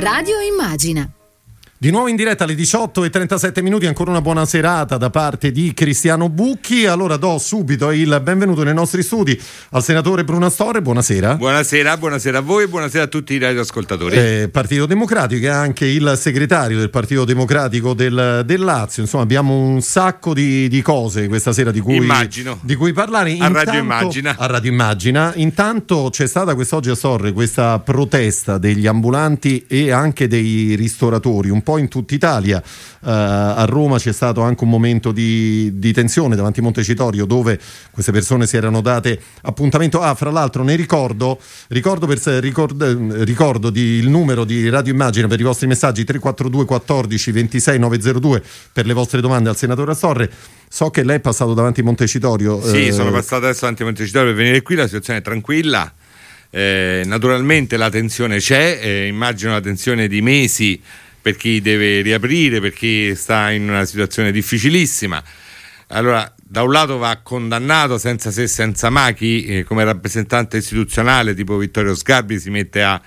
Radio Immagina. Di nuovo in diretta alle 18 e 37 minuti, ancora una buona serata da parte di Cristiano Bucchi. Allora do subito il benvenuto nei nostri studi al senatore Bruno Astore, buonasera. Buonasera, buonasera a voi e buonasera a tutti i radioascoltatori. Eh, Partito Democratico, è anche il segretario del Partito Democratico del, del Lazio. Insomma, abbiamo un sacco di, di cose questa sera di cui, di cui parlare. A Radio Immagina. A Radio Immagina. Intanto c'è stata quest'oggi a Sorre questa protesta degli ambulanti e anche dei ristoratori, un po' po' in tutta Italia. Uh, a Roma c'è stato anche un momento di, di, tensione davanti a Montecitorio dove queste persone si erano date appuntamento. Ah, fra l'altro ne ricordo, ricordo, per, ricordo, ricordo di, il numero di Radio Immagine per i vostri messaggi 342 14 26 902 per le vostre domande al senatore Astorre. So che lei è passato davanti a Montecitorio. Sì, eh... sono passato adesso davanti a Montecitorio per venire qui, la situazione è tranquilla. Eh, naturalmente la tensione c'è, eh, immagino la tensione di mesi per chi deve riaprire, per chi sta in una situazione difficilissima. Allora, da un lato va condannato senza se senza ma chi eh, come rappresentante istituzionale tipo Vittorio Sgarbi si mette a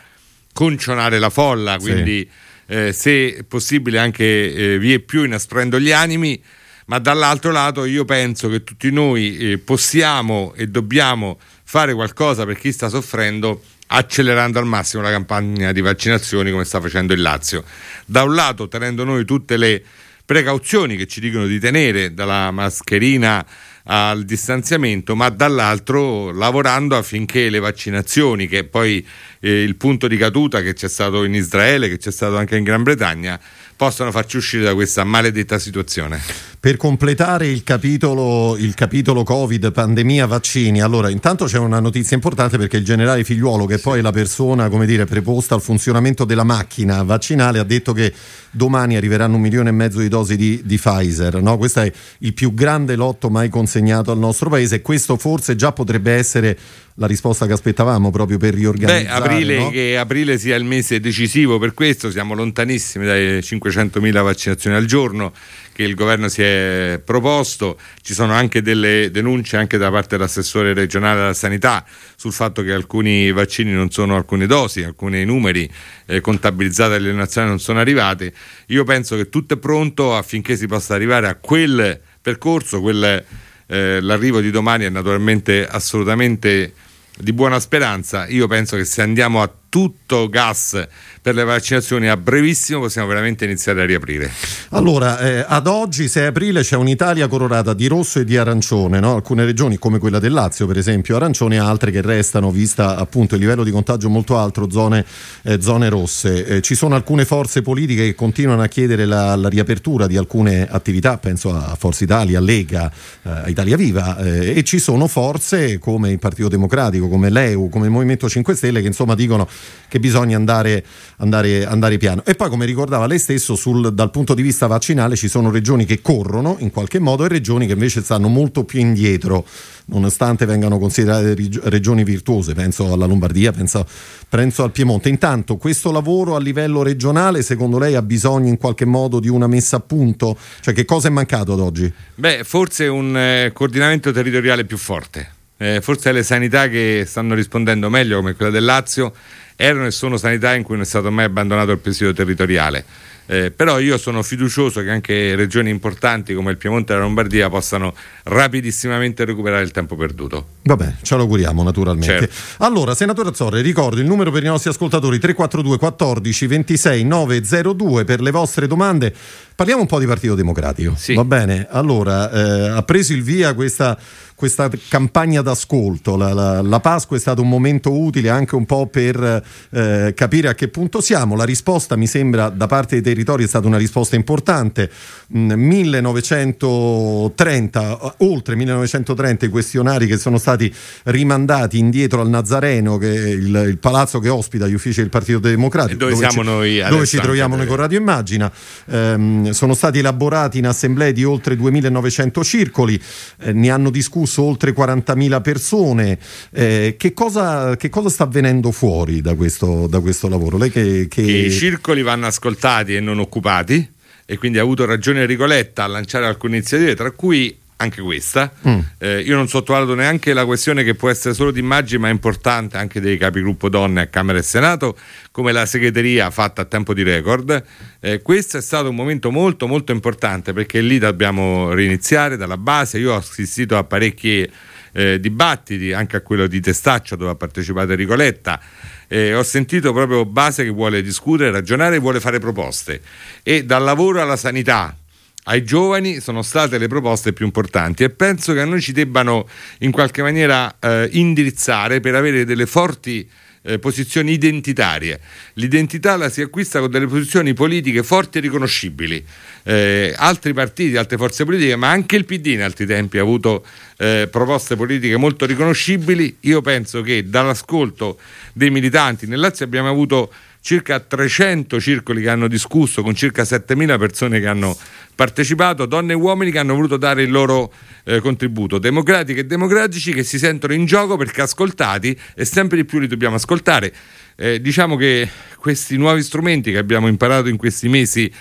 concionare la folla, quindi sì. eh, se possibile anche eh, vi è più inasprendo gli animi, ma dall'altro lato io penso che tutti noi eh, possiamo e dobbiamo fare qualcosa per chi sta soffrendo accelerando al massimo la campagna di vaccinazioni come sta facendo il Lazio. Da un lato tenendo noi tutte le precauzioni che ci dicono di tenere, dalla mascherina al distanziamento, ma dall'altro lavorando affinché le vaccinazioni, che è poi eh, il punto di caduta che c'è stato in Israele, che c'è stato anche in Gran Bretagna, possano farci uscire da questa maledetta situazione. Per completare il capitolo, il capitolo Covid, pandemia, vaccini, allora intanto c'è una notizia importante perché il generale Figliuolo, che sì. poi è la persona dire, preposta al funzionamento della macchina vaccinale, ha detto che domani arriveranno un milione e mezzo di dosi di, di Pfizer. No? Questo è il più grande lotto mai consegnato al nostro paese e questo forse già potrebbe essere la risposta che aspettavamo proprio per riorganizzare. Beh, aprile, no? che aprile sia il mese decisivo per questo, siamo lontanissimi dai 500.000 vaccinazioni al giorno che il governo si è proposto, ci sono anche delle denunce anche da parte dell'assessore regionale della sanità sul fatto che alcuni vaccini non sono alcune dosi, alcuni numeri eh, contabilizzati alle nazionali non sono arrivati. Io penso che tutto è pronto affinché si possa arrivare a quel percorso, quel, eh, l'arrivo di domani è naturalmente assolutamente di buona speranza. Io penso che se andiamo a tutto gas per le vaccinazioni a brevissimo possiamo veramente iniziare a riaprire. Allora, eh, ad oggi 6 aprile c'è un'Italia colorata di rosso e di arancione, no? alcune regioni come quella del Lazio per esempio arancione, altre che restano, vista appunto il livello di contagio molto alto, zone, eh, zone rosse. Eh, ci sono alcune forze politiche che continuano a chiedere la, la riapertura di alcune attività, penso a Forza Italia, Lega, eh, a Italia Viva eh, e ci sono forze come il Partito Democratico, come l'EU, come il Movimento 5 Stelle che insomma dicono che bisogna andare andare, andare piano. E poi, come ricordava lei stesso, sul, dal punto di vista vaccinale ci sono regioni che corrono in qualche modo e regioni che invece stanno molto più indietro, nonostante vengano considerate regioni virtuose. Penso alla Lombardia, penso, penso al Piemonte. Intanto, questo lavoro a livello regionale, secondo lei, ha bisogno in qualche modo di una messa a punto? Cioè, che cosa è mancato ad oggi? Beh, forse un eh, coordinamento territoriale più forte. Eh, forse le sanità che stanno rispondendo meglio, come quella del Lazio, erano e sono sanità in cui non è stato mai abbandonato il presidio territoriale. Eh, però io sono fiducioso che anche regioni importanti come il Piemonte e la Lombardia possano rapidissimamente recuperare il tempo perduto. Vabbè, ce lo auguriamo naturalmente. Certo. Allora, senatore Azzorre, ricordo il numero per i nostri ascoltatori 342 14 26 902 per le vostre domande. Parliamo un po' di Partito Democratico. Sì. Va bene? Allora, eh, ha preso il via questa questa campagna d'ascolto. La, la, la, Pasqua è stato un momento utile anche un po' per eh, capire a che punto siamo. La risposta mi sembra da parte dei territori è stata una risposta importante. 1930, mm, oltre 1930 i questionari che sono stati rimandati indietro al Nazareno, che è il, il palazzo che ospita gli uffici del Partito Democratico, dove, dove, ci, noi dove ci troviamo noi con Radio Immagina. Ehm, sono stati elaborati in assemblee di oltre 2900 circoli, eh, ne hanno discusso oltre 40.000 persone. Eh, che, cosa, che, cosa, sta avvenendo fuori da questo, da questo lavoro? Lei che... che i circoli vanno ascoltati e non occupati e quindi ha avuto ragione Ricoletta a lanciare alcune iniziative, tra cui anche questa. Mm. Eh, io non sottovaluto neanche la questione che può essere solo di immagini, ma è importante anche dei capigruppo donne a Camera e Senato, come la segreteria fatta a tempo di record. Eh, questo è stato un momento molto molto importante perché lì dobbiamo riniziare dalla base. Io ho assistito a parecchi eh, dibattiti, anche a quello di Testaccio dove ha partecipato Enrico Letta. Eh, ho sentito proprio base che vuole discutere, ragionare, vuole fare proposte e dal lavoro alla sanità ai giovani sono state le proposte più importanti e penso che a noi ci debbano in qualche maniera eh, indirizzare per avere delle forti eh, posizioni identitarie. L'identità la si acquista con delle posizioni politiche forti e riconoscibili. Eh, altri partiti, altre forze politiche, ma anche il PD in altri tempi ha avuto eh, proposte politiche molto riconoscibili. Io penso che dall'ascolto dei militanti nel Lazio abbiamo avuto circa 300 circoli che hanno discusso con circa 7.000 persone che hanno partecipato, donne e uomini che hanno voluto dare il loro eh, contributo, democratiche e democratici che si sentono in gioco perché ascoltati e sempre di più li dobbiamo ascoltare. Eh, diciamo che questi nuovi strumenti che abbiamo imparato in questi mesi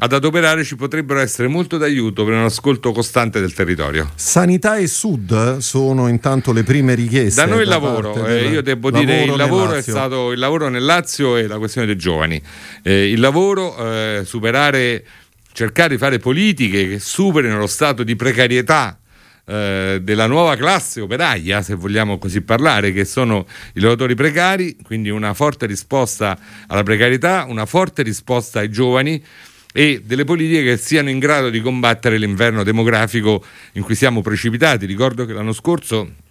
ad adoperare ci potrebbero essere molto d'aiuto per un ascolto costante del territorio. Sanità e Sud sono intanto le prime richieste. Da noi il lavoro, eh, io devo dire il lavoro è stato il lavoro nel Lazio e la questione dei giovani. Eh, il lavoro, eh, superare, cercare di fare politiche che superino lo stato di precarietà eh, della nuova classe operaia, se vogliamo così parlare, che sono i lavoratori precari, quindi una forte risposta alla precarietà, una forte risposta ai giovani e delle politiche che siano in grado di combattere l'inverno demografico in cui siamo precipitati. Ricordo che l'anno scorso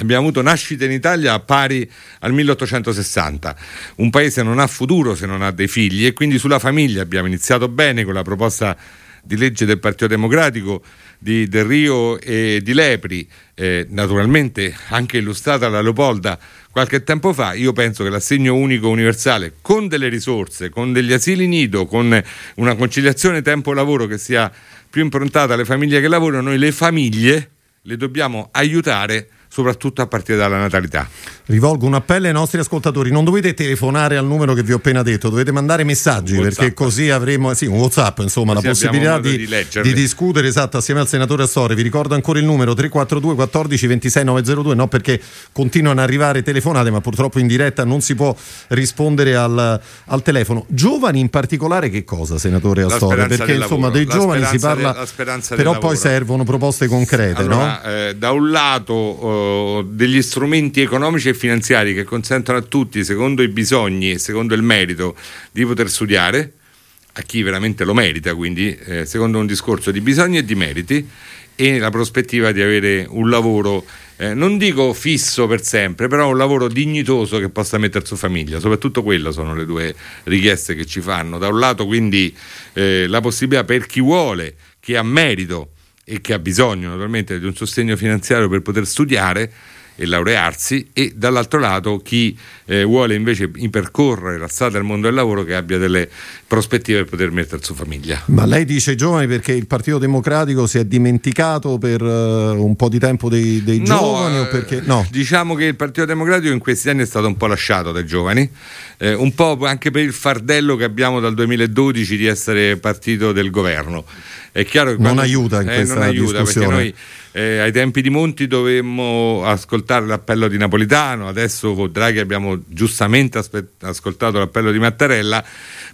Abbiamo avuto nascite in Italia pari al 1860. Un paese non ha futuro se non ha dei figli e quindi sulla famiglia abbiamo iniziato bene con la proposta di legge del Partito Democratico di Del Rio e di Lepri, eh, naturalmente anche illustrata da Leopolda qualche tempo fa, io penso che l'assegno unico universale con delle risorse, con degli asili nido, con una conciliazione tempo-lavoro che sia più improntata alle famiglie che lavorano, noi le famiglie le dobbiamo aiutare soprattutto a partire dalla natalità. Rivolgo un appello ai nostri ascoltatori, non dovete telefonare al numero che vi ho appena detto, dovete mandare messaggi perché così avremo sì, un Whatsapp, insomma, così la possibilità di, di, di, discutere esatto assieme al senatore Astore. Vi ricordo ancora il numero 342 14 26 902, no perché continuano ad arrivare telefonate, ma purtroppo in diretta non si può rispondere al, al telefono. Giovani in particolare che cosa, senatore Astore? Perché insomma dei giovani si parla de, però poi servono proposte concrete, allora, no? eh, da un lato degli strumenti economici e finanziari che consentono a tutti, secondo i bisogni e secondo il merito, di poter studiare, a chi veramente lo merita, quindi eh, secondo un discorso di bisogni e di meriti, e la prospettiva di avere un lavoro, eh, non dico fisso per sempre, però un lavoro dignitoso che possa mettere su famiglia. Soprattutto quelle sono le due richieste che ci fanno. Da un lato quindi eh, la possibilità per chi vuole, chi ha merito e che ha bisogno naturalmente di un sostegno finanziario per poter studiare, e laurearsi e dall'altro lato chi eh, vuole invece percorrere la strada del mondo del lavoro che abbia delle prospettive per poter mettere su famiglia. Ma lei dice giovani perché il Partito Democratico si è dimenticato per uh, un po' di tempo dei, dei giovani no, o perché no? Diciamo che il Partito Democratico in questi anni è stato un po' lasciato dai giovani, eh, un po' anche per il fardello che abbiamo dal 2012 di essere partito del governo. È chiaro che quando, non aiuta in eh, questa non aiuta discussione. perché noi eh, ai tempi di Monti dovemmo ascoltare l'appello di Napolitano, adesso con Draghi abbiamo giustamente aspe- ascoltato l'appello di Mattarella,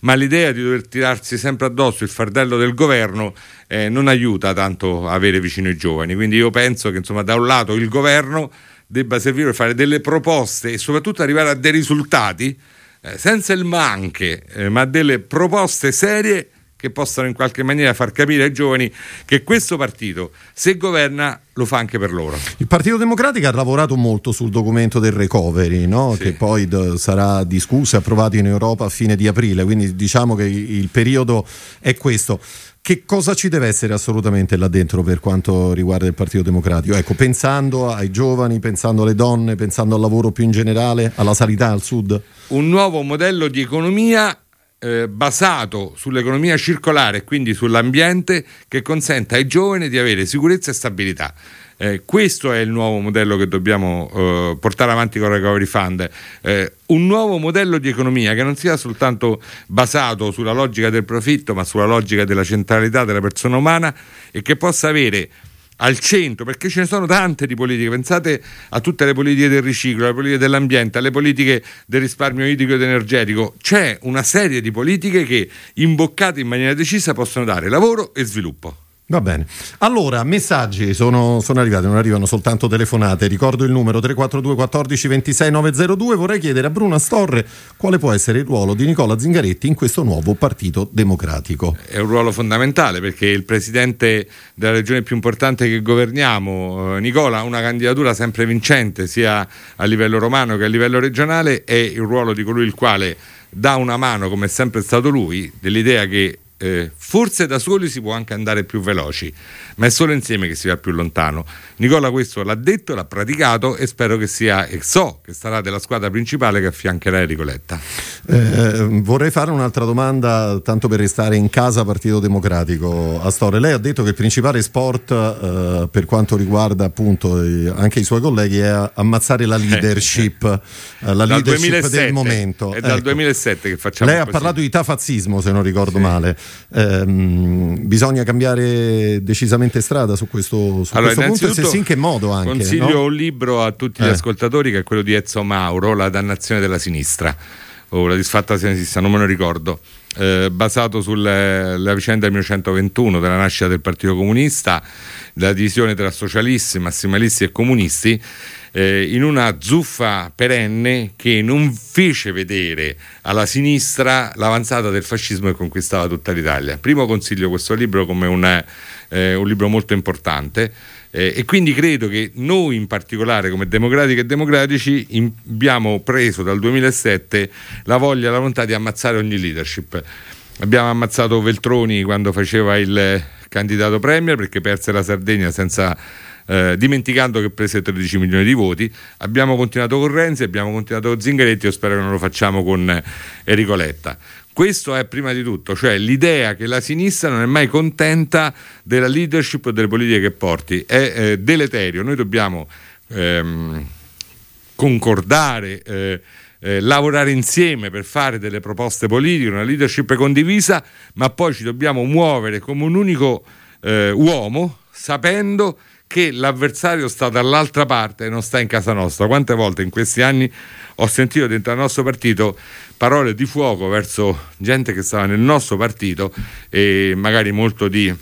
ma l'idea di dover tirarsi sempre addosso il fardello del governo eh, non aiuta tanto avere vicino i giovani. Quindi io penso che insomma, da un lato il governo debba servire per fare delle proposte e soprattutto arrivare a dei risultati eh, senza il ma anche, eh, ma delle proposte serie che possano in qualche maniera far capire ai giovani che questo partito, se governa, lo fa anche per loro. Il Partito Democratico ha lavorato molto sul documento del recovery, no? sì. che poi d- sarà discusso e approvato in Europa a fine di aprile, quindi diciamo che il periodo è questo. Che cosa ci deve essere assolutamente là dentro per quanto riguarda il Partito Democratico? Ecco, pensando ai giovani, pensando alle donne, pensando al lavoro più in generale, alla sanità al sud? Un nuovo modello di economia eh, basato sull'economia circolare e quindi sull'ambiente che consenta ai giovani di avere sicurezza e stabilità. Eh, questo è il nuovo modello che dobbiamo eh, portare avanti con il Recovery Fund, eh, un nuovo modello di economia che non sia soltanto basato sulla logica del profitto, ma sulla logica della centralità della persona umana e che possa avere al centro, perché ce ne sono tante di politiche. Pensate a tutte le politiche del riciclo, alle politiche dell'ambiente, alle politiche del risparmio idrico ed energetico. C'è una serie di politiche che, imboccate in maniera decisa, possono dare lavoro e sviluppo. Va bene. Allora, messaggi sono, sono, arrivati, non arrivano soltanto telefonate. Ricordo il numero 342 14 26 902. Vorrei chiedere a Bruno Astorre quale può essere il ruolo di Nicola Zingaretti in questo nuovo Partito Democratico. È un ruolo fondamentale perché il presidente della regione più importante che governiamo, eh, Nicola, ha una candidatura sempre vincente sia a livello romano che a livello regionale. È il ruolo di colui il quale dà una mano, come è sempre stato lui, dell'idea che eh, forse da soli si può anche andare più veloci, ma è solo insieme che si va più lontano. Nicola questo l'ha detto, l'ha praticato e spero che sia, e so che sarà della squadra principale che affiancherà Enrico Letta. Eh, vorrei fare un'altra domanda, tanto per restare in casa Partito Democratico. Astore, lei ha detto che il principale sport eh, per quanto riguarda appunto anche i suoi colleghi è ammazzare la leadership, eh, la leadership 2007, del momento. È dal ecco. 2007 che facciamo Lei così. ha parlato di tafazzismo, se non ricordo sì. male. Ehm, bisogna cambiare decisamente strada su questo, su allora, questo punto e se sì in che modo anche. Consiglio no? un libro a tutti gli eh. ascoltatori che è quello di Ezzo Mauro, La dannazione della sinistra o La disfatta sinistra, non me lo ricordo. Eh, basato sulla vicenda del 1921 della nascita del Partito Comunista, della divisione tra socialisti, massimalisti e comunisti eh, in una zuffa perenne che non fece vedere alla sinistra l'avanzata del fascismo che conquistava tutta l'Italia. Primo consiglio questo libro come una, eh, un libro molto importante. Eh, e quindi credo che noi in particolare come democratiche e democratici in, abbiamo preso dal 2007 la voglia e la volontà di ammazzare ogni leadership. Abbiamo ammazzato Veltroni quando faceva il candidato premier perché perse la Sardegna senza eh, dimenticando che prese 13 milioni di voti. Abbiamo continuato con Renzi, abbiamo continuato con Zingaretti, io spero che non lo facciamo con Enrico Letta. Questo è prima di tutto, cioè l'idea che la sinistra non è mai contenta della leadership o delle politiche che porti, è eh, deleterio. Noi dobbiamo ehm, concordare. Eh, eh, lavorare insieme per fare delle proposte politiche, una leadership condivisa, ma poi ci dobbiamo muovere come un unico eh, uomo, sapendo che l'avversario sta dall'altra parte e non sta in casa nostra. Quante volte in questi anni ho sentito dentro il nostro partito parole di fuoco verso gente che stava nel nostro partito e magari molto di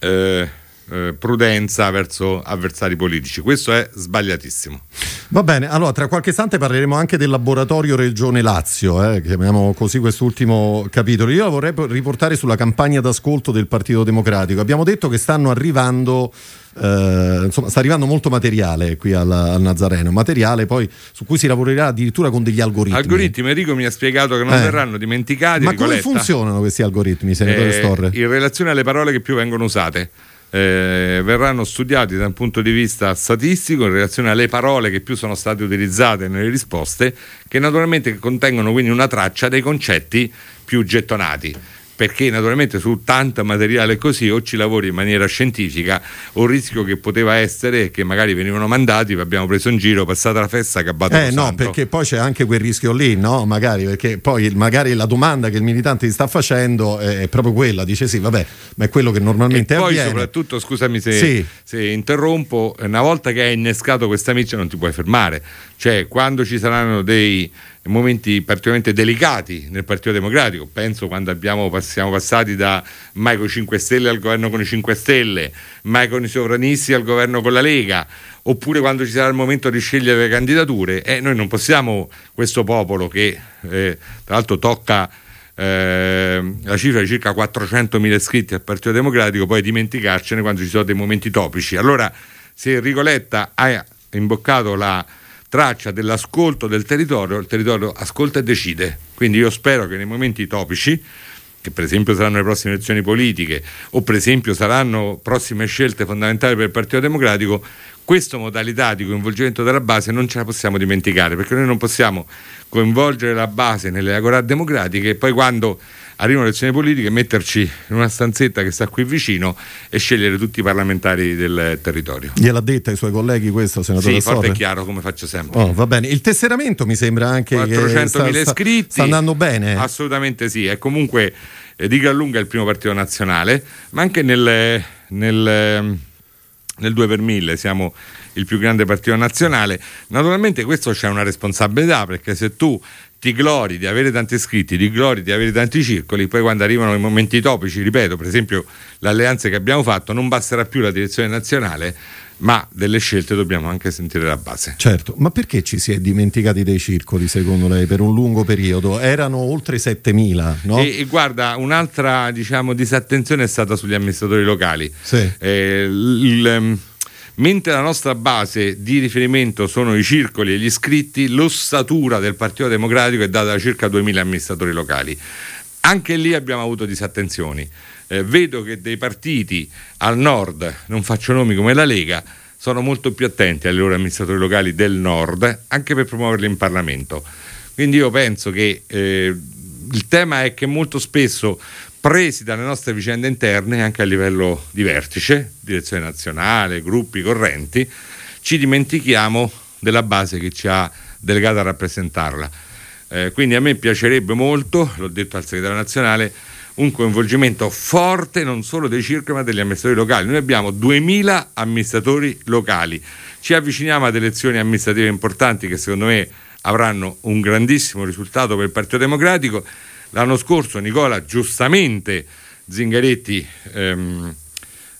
eh, eh, prudenza verso avversari politici. Questo è sbagliatissimo. Va bene, allora tra qualche istante parleremo anche del laboratorio Regione Lazio, eh, chiamiamo così quest'ultimo capitolo. Io vorrei riportare sulla campagna d'ascolto del Partito Democratico. Abbiamo detto che stanno arrivando eh, insomma, sta arrivando molto materiale qui al, al, Nazareno, materiale poi su cui si lavorerà addirittura con degli algoritmi. Algoritmi, Enrico mi ha spiegato che non eh. verranno dimenticati. Ma come funzionano questi algoritmi, senatore eh, Storre? In relazione alle parole che più vengono usate. Eh, verranno studiati da un punto di vista statistico in relazione alle parole che più sono state utilizzate nelle risposte, che naturalmente contengono quindi una traccia dei concetti più gettonati perché naturalmente su tanto materiale così o ci lavori in maniera scientifica o il rischio che poteva essere che magari venivano mandati, vi abbiamo preso in giro, passata la festa, gabbato Eh no, perché poi c'è anche quel rischio lì, no? Magari, perché poi magari la domanda che il militante ti sta facendo è proprio quella, dice sì, vabbè, ma è quello che normalmente e poi avviene. soprattutto, scusami se, sì. se interrompo, una volta che hai innescato questa miccia non ti puoi fermare, cioè quando ci saranno dei momenti particolarmente delicati nel Partito Democratico. Penso quando abbiamo, siamo passati da mai con i 5 Stelle al governo con i 5 Stelle, mai con i sovranisti al governo con la Lega, oppure quando ci sarà il momento di scegliere le candidature. Eh, noi non possiamo, questo popolo che eh, tra l'altro tocca eh, la cifra di circa 400.000 iscritti al Partito Democratico, poi dimenticarcene quando ci sono dei momenti topici. Allora, se Rigoletta ha imboccato la traccia dell'ascolto del territorio, il territorio ascolta e decide. Quindi io spero che nei momenti topici, che per esempio saranno le prossime elezioni politiche o per esempio saranno prossime scelte fondamentali per il Partito Democratico, questa modalità di coinvolgimento della base non ce la possiamo dimenticare, perché noi non possiamo coinvolgere la base nelle agorà democratiche e poi quando arrivano le elezioni politiche, metterci in una stanzetta che sta qui vicino e scegliere tutti i parlamentari del territorio. Gliel'ha detta ai suoi colleghi questo, senatore Sì, forte e chiaro come faccio sempre. Oh, va bene. Il tesseramento mi sembra anche 400.000 che iscritti. Sta andando bene? Assolutamente sì, è comunque eh, di gran lunga il primo partito nazionale, ma anche nel, nel nel 2 per 1000 siamo il più grande partito nazionale. Naturalmente questo c'è una responsabilità perché se tu ti glori di avere tanti iscritti, ti glori di avere tanti circoli, poi quando arrivano i momenti topici, ripeto, per esempio l'alleanza che abbiamo fatto, non basterà più la direzione nazionale, ma delle scelte dobbiamo anche sentire la base. Certo, ma perché ci si è dimenticati dei circoli secondo lei per un lungo periodo? Erano oltre 7.000, no? E, e guarda, un'altra diciamo, disattenzione è stata sugli amministratori locali. Sì. Eh, il, ehm, mentre la nostra base di riferimento sono i circoli e gli iscritti, l'ossatura del Partito Democratico è data da circa 2.000 amministratori locali. Anche lì abbiamo avuto disattenzioni. Eh, vedo che dei partiti al nord, non faccio nomi come la Lega, sono molto più attenti ai loro amministratori locali del nord, anche per promuoverli in Parlamento. Quindi io penso che eh, il tema è che molto spesso presi dalle nostre vicende interne anche a livello di vertice, direzione nazionale, gruppi, correnti, ci dimentichiamo della base che ci ha delegato a rappresentarla. Eh, quindi a me piacerebbe molto, l'ho detto al segretario nazionale, un coinvolgimento forte non solo dei circoli ma degli amministratori locali. Noi abbiamo 2000 amministratori locali, ci avviciniamo ad elezioni amministrative importanti che secondo me avranno un grandissimo risultato per il Partito Democratico L'anno scorso Nicola giustamente Zingaretti ehm,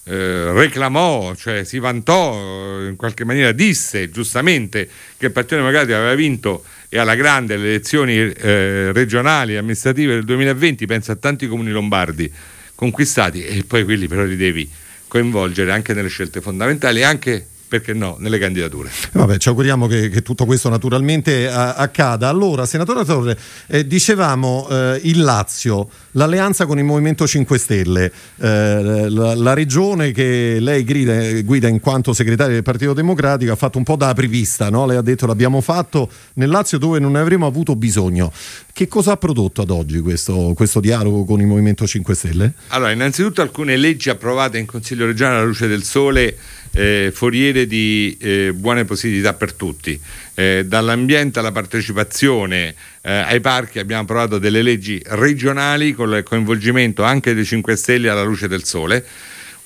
eh, reclamò, cioè si vantò, in qualche maniera disse giustamente che il Partito Democratico aveva vinto e alla grande le elezioni eh, regionali e amministrative del 2020, pensa a tanti comuni lombardi conquistati e poi quelli però li devi coinvolgere anche nelle scelte fondamentali, anche perché no, nelle candidature. Vabbè, ci auguriamo che, che tutto questo naturalmente a, accada. Allora, senatore Torre, eh, dicevamo eh, il Lazio, l'alleanza con il Movimento 5 Stelle, eh, la, la, regione che lei guida, guida, in quanto segretario del Partito Democratico ha fatto un po' da apripista, no? lei ha detto l'abbiamo fatto nel Lazio dove non ne avremmo avuto bisogno. Che cosa ha prodotto ad oggi questo, questo dialogo con il Movimento 5 Stelle? Allora, innanzitutto alcune leggi approvate in Consiglio regionale alla luce del sole eh, foriere di eh, buone possibilità per tutti. Eh, dall'ambiente alla partecipazione eh, ai parchi abbiamo approvato delle leggi regionali con il coinvolgimento anche dei 5 Stelle alla luce del sole.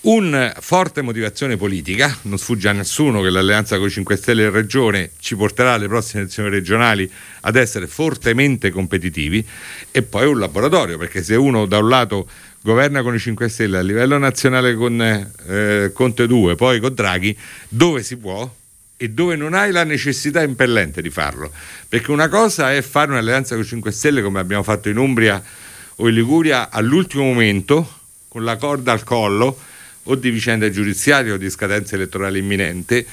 Un forte motivazione politica, non sfugge a nessuno che l'alleanza con i 5 Stelle in regione ci porterà alle prossime elezioni regionali ad essere fortemente competitivi e poi un laboratorio, perché se uno da un lato governa con i 5 Stelle a livello nazionale con eh, Conte 2, poi con Draghi, dove si può e dove non hai la necessità impellente di farlo. Perché una cosa è fare un'alleanza con i 5 Stelle come abbiamo fatto in Umbria o in Liguria all'ultimo momento, con la corda al collo, o di vicende giudiziarie o di scadenza elettorale imminente,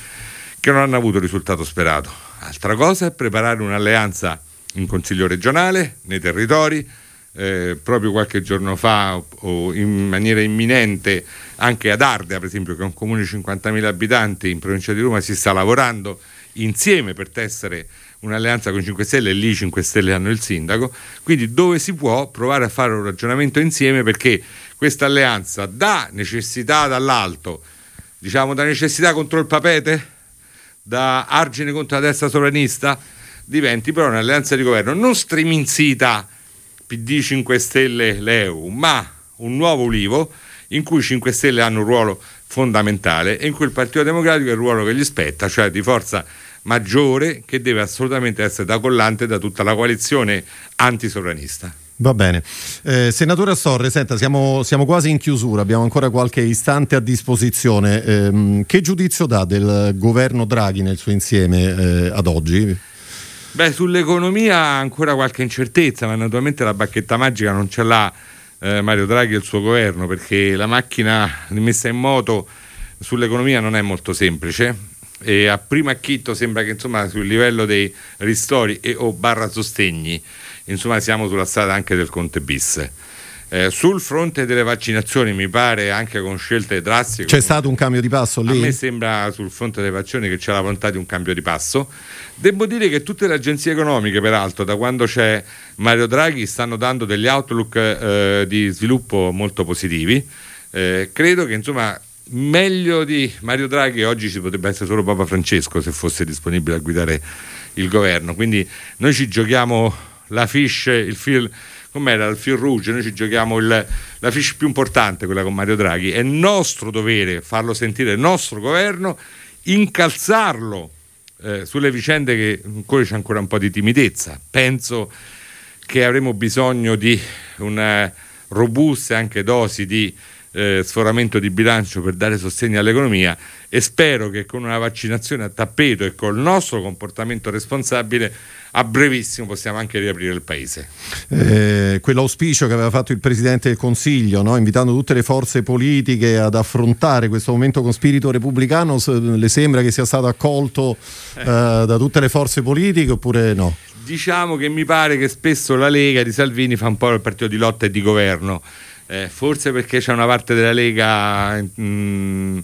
che non hanno avuto il risultato sperato. Altra cosa è preparare un'alleanza in Consiglio regionale, nei territori, eh, proprio qualche giorno fa o in maniera imminente anche ad Ardea, per esempio, che è un comune di 50.000 abitanti in provincia di Roma, si sta lavorando insieme per tessere un'alleanza con i 5 Stelle e lì i 5 Stelle hanno il sindaco, quindi dove si può provare a fare un ragionamento insieme perché questa alleanza da necessità dall'alto, diciamo da necessità contro il papete, da argine contro la destra sovranista, diventi però un'alleanza di governo non striminzita PD 5 Stelle Leu, ma un nuovo Ulivo in cui i 5 Stelle hanno un ruolo fondamentale e in cui il Partito Democratico è il ruolo che gli spetta, cioè di forza maggiore che deve assolutamente essere da collante da tutta la coalizione antisovranista. Va bene. Eh, senatore Astorre, senta, siamo, siamo, quasi in chiusura, abbiamo ancora qualche istante a disposizione. Eh, che giudizio dà del governo Draghi nel suo insieme eh, ad oggi? Beh, sull'economia ancora qualche incertezza, ma naturalmente la bacchetta magica non ce l'ha eh, Mario Draghi e il suo governo, perché la macchina messa in moto sull'economia non è molto semplice e a primo acchitto sembra che insomma sul livello dei ristori e o barra sostegni insomma siamo sulla strada anche del Conte bis. Eh, sul fronte delle vaccinazioni mi pare anche con scelte drastiche. C'è stato un cambio di passo lì? A me sembra sul fronte delle vaccinazioni che c'è la volontà di un cambio di passo. Devo dire che tutte le agenzie economiche, peraltro, da quando c'è Mario Draghi, stanno dando degli outlook eh, di sviluppo molto positivi. Eh, credo che insomma meglio di Mario Draghi oggi ci potrebbe essere solo Papa Francesco se fosse disponibile a guidare il governo. Quindi noi ci giochiamo la fish, il fil, com'era? Il fil rouge, noi ci giochiamo il, la fish più importante, quella con Mario Draghi, è nostro dovere farlo sentire il nostro governo, incalzarlo eh, sulle vicende che ancora c'è ancora un po' di timidezza. Penso che avremo bisogno di una robusta anche dosi di eh, sforamento di bilancio per dare sostegno all'economia e spero che con una vaccinazione a tappeto e col nostro comportamento responsabile a brevissimo possiamo anche riaprire il paese. Eh, quell'auspicio che aveva fatto il Presidente del Consiglio, no? invitando tutte le forze politiche ad affrontare questo momento con spirito repubblicano, le sembra che sia stato accolto eh, da tutte le forze politiche oppure no? Diciamo che mi pare che spesso la Lega di Salvini fa un po' il partito di lotta e di governo eh, forse perché c'è una parte della Lega mh, mm,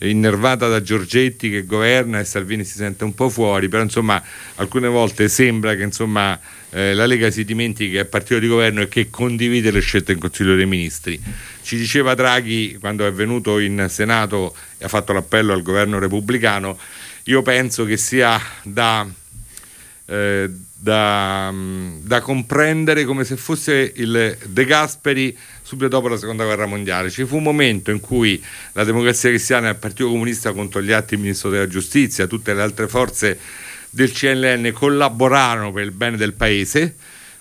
innervata da Giorgetti che governa e Salvini si sente un po' fuori, però insomma alcune volte sembra che insomma, eh, la Lega si dimentichi che è partito di governo e che condivide le scelte in Consiglio dei Ministri. Ci diceva Draghi quando è venuto in Senato e ha fatto l'appello al governo repubblicano, io penso che sia da... Eh, da, da, comprendere come se fosse il De Gasperi subito dopo la seconda guerra mondiale. Ci fu un momento in cui la democrazia cristiana e il Partito Comunista contro gli atti del Ministro della Giustizia, tutte le altre forze del CNN collaborarono per il bene del paese,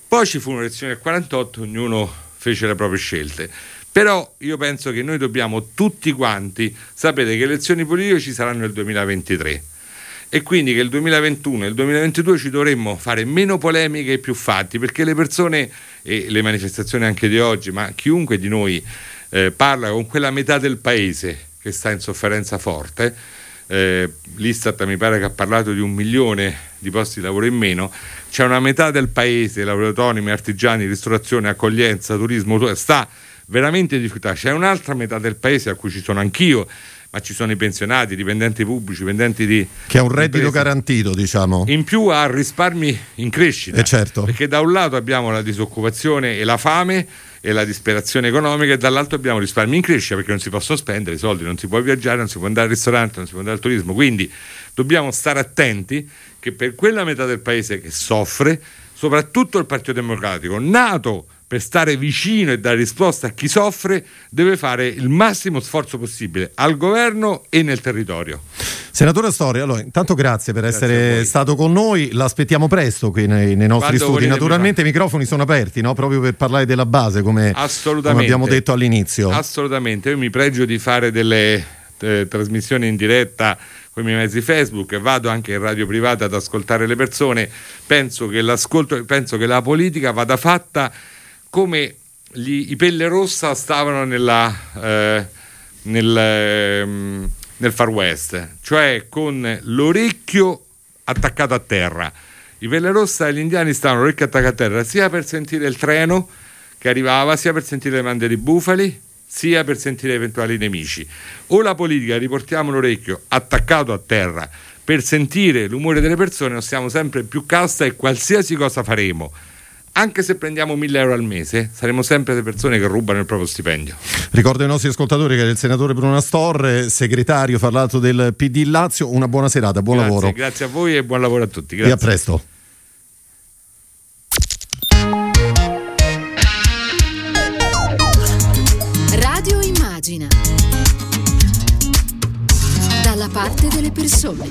poi ci fu un'elezione del 48, ognuno fece le proprie scelte. Però io penso che noi dobbiamo tutti quanti sapere che le elezioni politiche ci saranno nel 2023 e quindi che il 2021 e il 2022 ci dovremmo fare meno polemiche e più fatti perché le persone e le manifestazioni anche di oggi, ma chiunque di noi eh, parla con quella metà del paese che sta in sofferenza forte, eh, l'Istat mi pare che ha parlato di un milione di posti di lavoro in meno, c'è una metà del paese, lavoratori autonomi, artigiani, ristorazione, accoglienza, turismo, sta veramente in difficoltà, c'è un'altra metà del paese a cui ci sono anch'io ma ci sono i pensionati, i dipendenti pubblici, i dipendenti di... Che ha un reddito imprese. garantito, diciamo. In più ha risparmi in crescita. Eh certo. Perché da un lato abbiamo la disoccupazione e la fame e la disperazione economica e dall'altro abbiamo risparmi in crescita perché non si possono spendere i soldi, non si può viaggiare, non si può andare al ristorante, non si può andare al turismo. Quindi dobbiamo stare attenti che per quella metà del paese che soffre, soprattutto il Partito Democratico, nato per stare vicino e dare risposta a chi soffre, deve fare il massimo sforzo possibile al governo e nel territorio. Senatore Storia, allora, intanto grazie per grazie essere stato con noi, l'aspettiamo presto qui nei, nei nostri Quando studi. Naturalmente i microfoni sono aperti, no? proprio per parlare della base, come, come, abbiamo detto all'inizio. Assolutamente, io mi pregio di fare delle eh, trasmissioni in diretta con i miei mezzi Facebook e vado anche in radio privata ad ascoltare le persone. Penso che, penso che la politica vada fatta come gli, i pelle rossa stavano nella, eh, nel, eh, nel Far West, cioè con l'orecchio attaccato a terra. I pelle rossa e gli indiani stavano l'orecchio attaccato a terra sia per sentire il treno che arrivava, sia per sentire le mande di bufali, sia per sentire eventuali nemici. O la politica riportiamo l'orecchio attaccato a terra per sentire l'umore delle persone, o siamo sempre più casta e qualsiasi cosa faremo anche se prendiamo 1000 euro al mese, saremo sempre le persone che rubano il proprio stipendio. Ricordo ai nostri ascoltatori che è il senatore Bruno Astor, segretario parlato del PD Lazio. Una buona serata, buon grazie, lavoro. Grazie a voi e buon lavoro a tutti. Grazie. E a presto. Radio Immagina. Dalla parte delle persone.